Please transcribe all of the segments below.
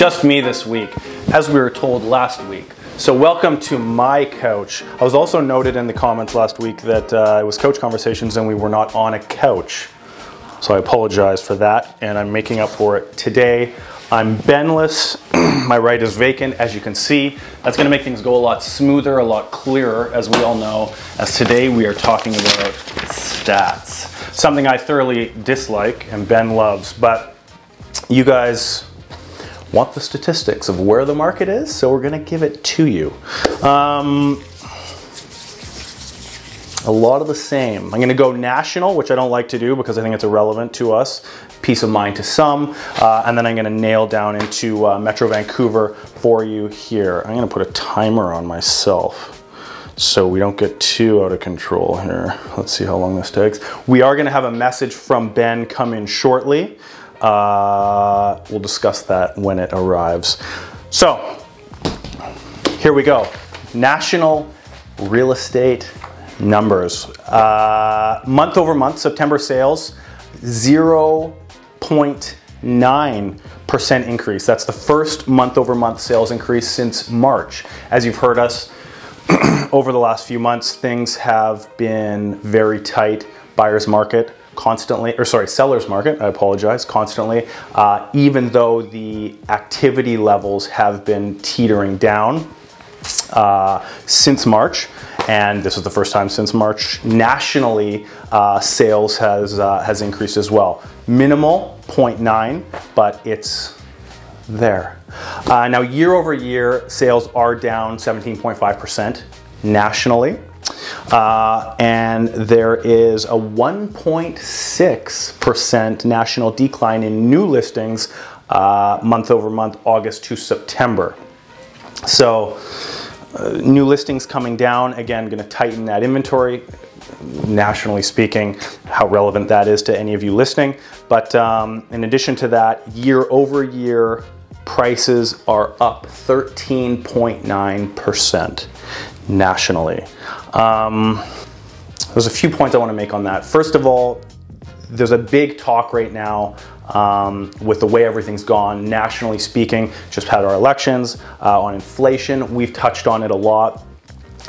just me this week, as we were told last week. So, welcome to my couch. I was also noted in the comments last week that uh, it was couch conversations and we were not on a couch. So, I apologize for that and I'm making up for it today. I'm Benless. my right is vacant, as you can see. That's going to make things go a lot smoother, a lot clearer, as we all know, as today we are talking about stats. Something I thoroughly dislike and Ben loves, but you guys want the statistics of where the market is, so we're going to give it to you. Um, a lot of the same. I'm going to go national, which I don't like to do because I think it's irrelevant to us. Peace of mind to some. Uh, and then I'm going to nail down into uh, Metro Vancouver for you here. I'm going to put a timer on myself so we don't get too out of control here. Let's see how long this takes. We are going to have a message from Ben come in shortly. Uh, we'll discuss that when it arrives. So, here we go. National real estate numbers. Uh, month over month, September sales, 0.9% increase. That's the first month over month sales increase since March. As you've heard us over the last few months, things have been very tight. Buyer's market, constantly, or sorry, seller's market, I apologize, constantly, uh, even though the activity levels have been teetering down uh, since March. And this is the first time since March. Nationally, uh, sales has uh, has increased as well. Minimal 0.9, but it's there. Uh, now, year over year, sales are down 17.5% nationally. Uh, and there is a 1.6% national decline in new listings uh, month over month, August to September. So, uh, new listings coming down, again, going to tighten that inventory. Nationally speaking, how relevant that is to any of you listening. But um, in addition to that, year over year prices are up 13.9% nationally. Um, there's a few points I want to make on that. First of all, there's a big talk right now um, with the way everything's gone, nationally speaking. Just had our elections uh, on inflation. We've touched on it a lot.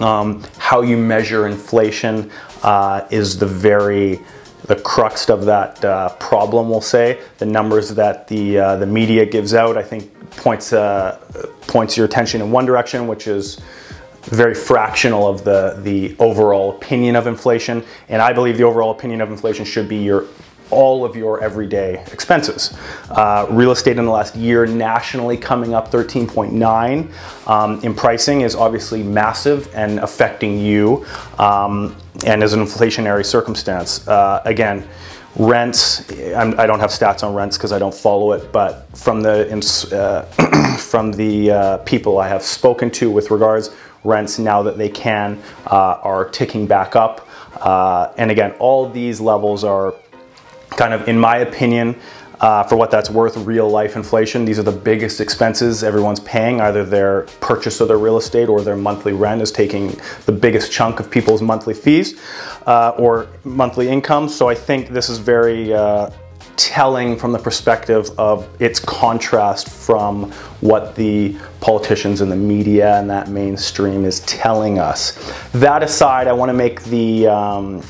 Um, how you measure inflation uh, is the very the crux of that uh, problem. We'll say the numbers that the uh, the media gives out. I think points uh, points your attention in one direction, which is very fractional of the, the overall opinion of inflation. And I believe the overall opinion of inflation should be your all of your everyday expenses. Uh, real estate in the last year nationally coming up 13.9 um, in pricing is obviously massive and affecting you um, and is an inflationary circumstance. Uh, again, rents I'm, i do not have stats on rents because i don't follow it but from the uh, from the uh, people i have spoken to with regards rents now that they can uh, are ticking back up. Uh, and again, all these levels are kind of, in my opinion, uh, for what that's worth, real life inflation. These are the biggest expenses everyone's paying. Either their purchase of their real estate or their monthly rent is taking the biggest chunk of people's monthly fees uh, or monthly income. So I think this is very uh, telling from the perspective of its contrast from what the politicians and the media and that mainstream is telling us. That aside, I want to make the um,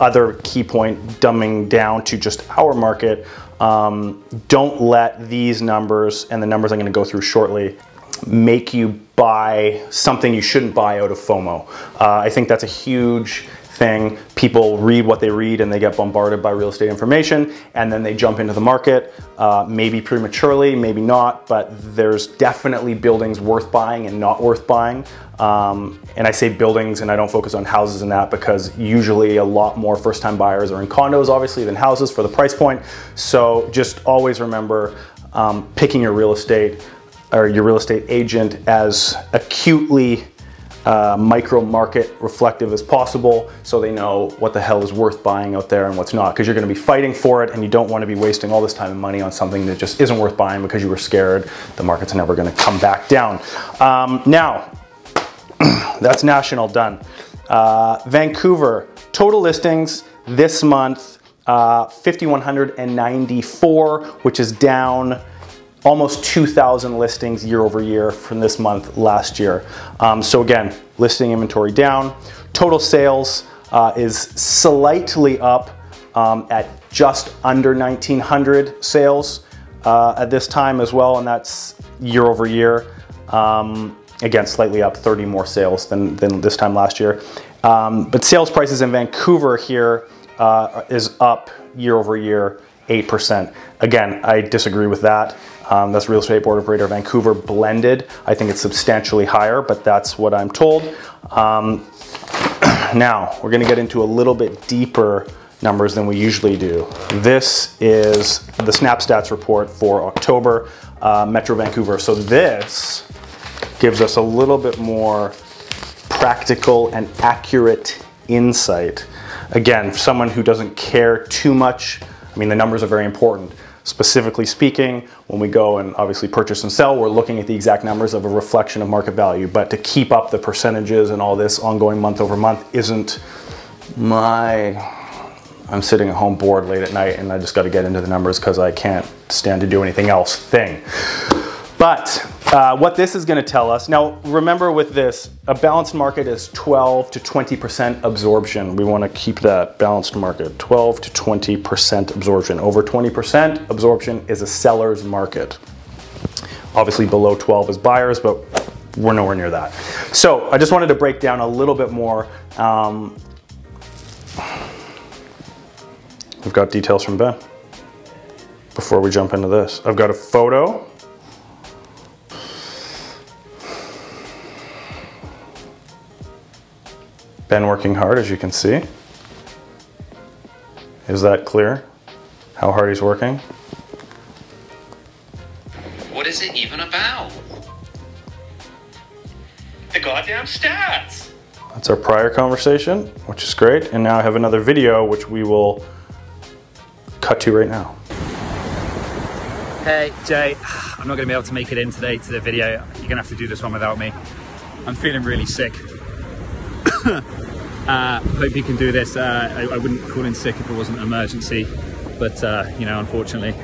other key point dumbing down to just our market. Um, don't let these numbers and the numbers I'm going to go through shortly make you buy something you shouldn't buy out of FOMO. Uh, I think that's a huge thing. People read what they read and they get bombarded by real estate information and then they jump into the market, uh, maybe prematurely, maybe not, but there's definitely buildings worth buying and not worth buying. Um, and I say buildings and I don't focus on houses and that because usually a lot more first time buyers are in condos, obviously, than houses for the price point. So just always remember um, picking your real estate or your real estate agent as acutely uh, micro market reflective as possible so they know what the hell is worth buying out there and what's not. Because you're going to be fighting for it and you don't want to be wasting all this time and money on something that just isn't worth buying because you were scared the market's never going to come back down. Um, now that's national done. Uh, vancouver total listings this month uh, 5194 which is down almost 2,000 listings year over year from this month last year. Um, so again, listing inventory down. Total sales uh, is slightly up um, at just under 1,900 sales uh, at this time as well, and that's year over year. Um, again, slightly up, 30 more sales than, than this time last year. Um, but sales prices in Vancouver here uh, is up year over year, 8%. Again, I disagree with that. Um, that's Real Estate Board of Greater Vancouver blended. I think it's substantially higher, but that's what I'm told. Um, now, we're going to get into a little bit deeper numbers than we usually do. This is the SnapStats report for October, uh, Metro Vancouver. So this gives us a little bit more practical and accurate insight. Again, someone who doesn't care too much, I mean, the numbers are very important. Specifically speaking, when we go and obviously purchase and sell, we're looking at the exact numbers of a reflection of market value. But to keep up the percentages and all this ongoing month over month isn't my. I'm sitting at home bored late at night and I just got to get into the numbers because I can't stand to do anything else thing. But uh, what this is going to tell us now, remember with this, a balanced market is 12 to 20% absorption. We want to keep that balanced market 12 to 20% absorption. Over 20% absorption is a seller's market. Obviously, below 12 is buyers, but we're nowhere near that. So, I just wanted to break down a little bit more. Um, we've got details from Ben before we jump into this. I've got a photo been working hard, as you can see. Is that clear? How hard he's working? What is it even about? The goddamn stats! That's our prior conversation, which is great. And now I have another video, which we will cut to right now. Hey, Jay, I'm not going to be able to make it in today to the video. You're going to have to do this one without me. I'm feeling really sick. Uh, hope you can do this. Uh, I, I, wouldn't call in sick if it wasn't an emergency, but uh, you know, unfortunately,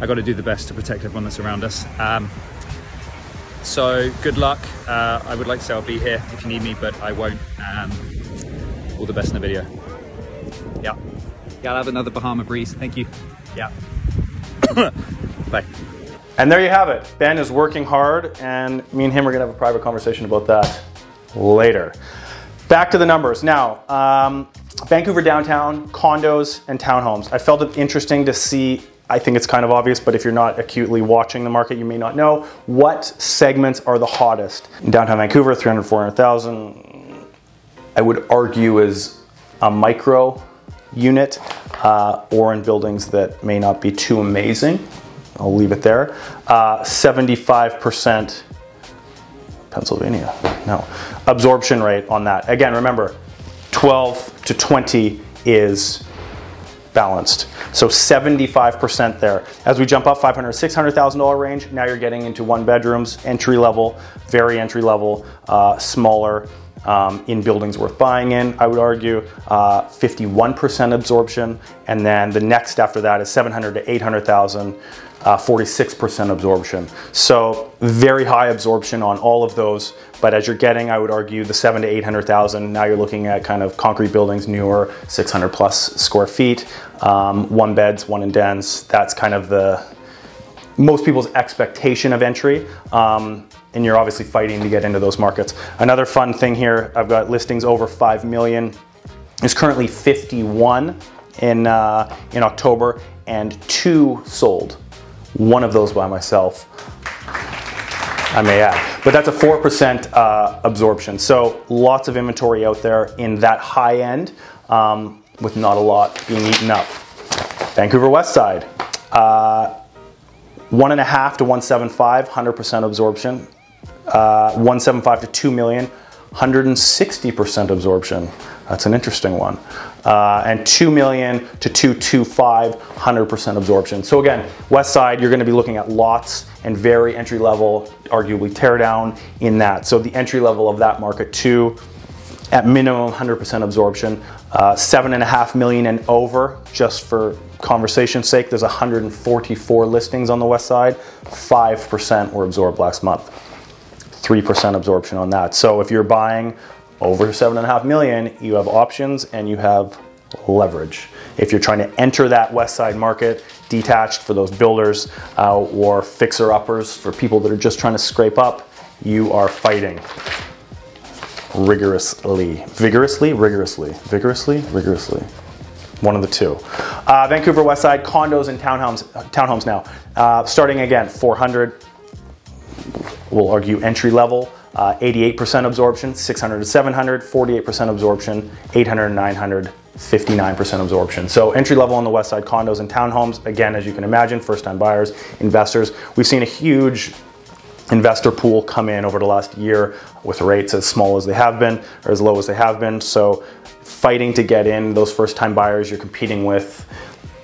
I got to do the best to protect everyone that's around us. Um, so good luck. Uh, I would like to say I'll be here if you need me, but I won't. Um, all the best in the video. Yeah. Yeah, I'll have another Bahama breeze. Thank you. Yeah. Bye. And there you have it. Ben is working hard, and me and him are going to have a private conversation about that later. Back to the numbers. Now, um, Vancouver downtown, condos and townhomes. I felt it interesting to see I think it's kind of obvious, but if you're not acutely watching the market, you may not know what segments are the hottest. In downtown Vancouver, 300, 400,000, I would argue is a micro unit uh, or in buildings that may not be too amazing. I'll leave it there. Uh, 75% Pennsylvania. No. Absorption rate on that. Again, remember, 12 to 20 is balanced. So 75% there. As we jump up 500, $600,000 range, now you're getting into one bedrooms, entry level, very entry level, uh, smaller, um, in buildings worth buying in, I would argue, uh, 51% absorption. And then the next after that is 700 to 800,000 uh, 46% absorption. So very high absorption on all of those. But as you're getting, I would argue the seven to 800,000, now you're looking at kind of concrete buildings, newer, 600 plus square feet, um, one beds, one in dens. That's kind of the most people's expectation of entry. Um, and you're obviously fighting to get into those markets. Another fun thing here, I've got listings over 5 million. There's currently 51 in, uh, in October and two sold one of those by myself, I may add. But that's a 4% uh, absorption. So lots of inventory out there in that high end um, with not a lot being eaten up. Vancouver West Side, uh, one and a half to 175, 100% absorption. Uh, 175 to 2 million, 160% absorption. That's an interesting one. Uh, and 2 million to 225, 100% absorption. So again, west side, you're gonna be looking at lots and very entry level, arguably teardown in that. So the entry level of that market too, at minimum 100% absorption, uh, seven and a half million and over just for conversation's sake, there's 144 listings on the west side. 5% were absorbed last month. 3% absorption on that. So if you're buying over seven and a half million, you have options and you have leverage. If you're trying to enter that west side market, detached for those builders uh, or fixer uppers for people that are just trying to scrape up, you are fighting rigorously. Vigorously? Rigorously. Vigorously? Rigorously. One of the two. Uh, Vancouver West Side condos and townhomes. Townhomes now, uh, starting again 400. We'll argue entry level. Uh, 88% absorption, 600 to 700, 48% absorption, 800 to 900, 59% absorption. So entry level on the west side condos and townhomes, again, as you can imagine, first time buyers, investors. We've seen a huge investor pool come in over the last year with rates as small as they have been or as low as they have been. So fighting to get in those first time buyers, you're competing with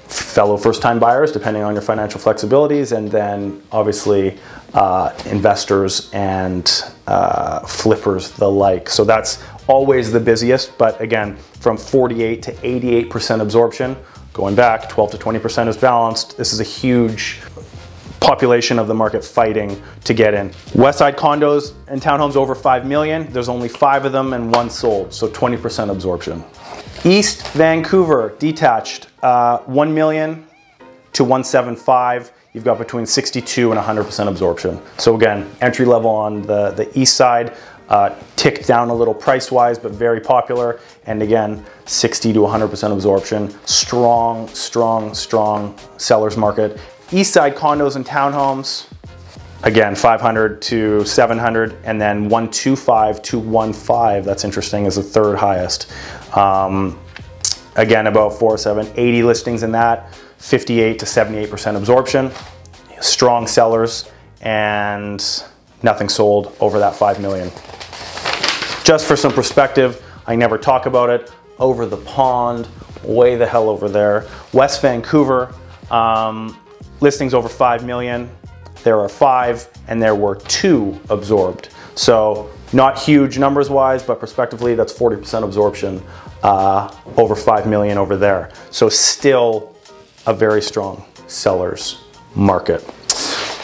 fellow first time buyers depending on your financial flexibilities and then obviously uh, investors and uh, flippers the like. So that's always the busiest, but again, from 48 to 88% absorption, going back 12 to 20% is balanced. This is a huge population of the market fighting to get in. West Side condos and townhomes over 5 million, there's only five of them and one sold, so 20% absorption. East Vancouver, detached, uh, 1 million to 175. You've got between 62 and 100% absorption. So again, entry level on the, the east side, uh, ticked down a little price wise, but very popular. And again, 60 to 100% absorption. Strong, strong, strong seller's market. East side condos and townhomes, again 500 to 700 and then 125 to 15 that's interesting is the third highest um, again about 4 7 80 listings in that 58 to 78 percent absorption strong sellers and nothing sold over that 5 million. Just for some perspective i never talk about it. Over the pond way the hell over there. West vancouver um, listings over 5 million. There are five and there were two absorbed. So not huge numbers wise, but prospectively that's 40% absorption uh, over 5 million over there. So still a very strong seller's market.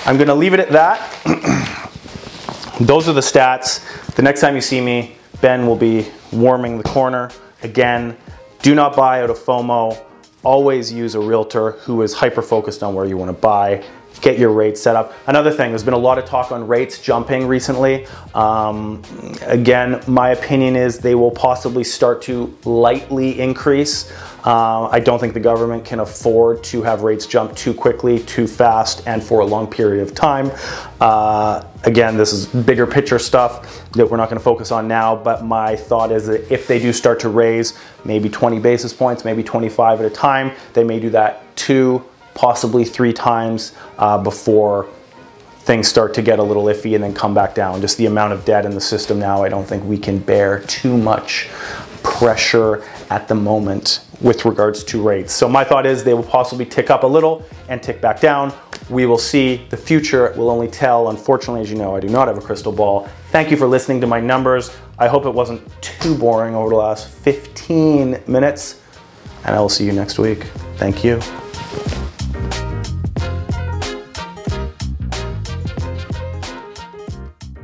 I'm gonna leave it at that. Those are the stats. The next time you see me, Ben will be warming the corner. Again, do not buy out of FOMO. Always use a realtor who is hyper focused on where you wanna buy get your rates set up. Another thing, there's been a lot of talk on rates jumping recently. Um, again, my opinion is they will possibly start to lightly increase. Uh, I don't think the government can afford to have rates jump too quickly, too fast, and for a long period of time. Uh, again, this is bigger picture stuff that we're not going to focus on now, but my thought is that if they do start to raise maybe 20 basis points, maybe 25 at a time, they may do that two possibly three times uh, before things start to get a little iffy and then come back down. Just the amount of debt in the system now, I don't think we can bear too much pressure at the moment with regards to rates. So my thought is they will possibly tick up a little and tick back down. We will see. The future will only tell. Unfortunately, as you know, I do not have a crystal ball. Thank you for listening to my numbers. I hope it wasn't too boring over the last 15 minutes. And I will see you next week. Thank you.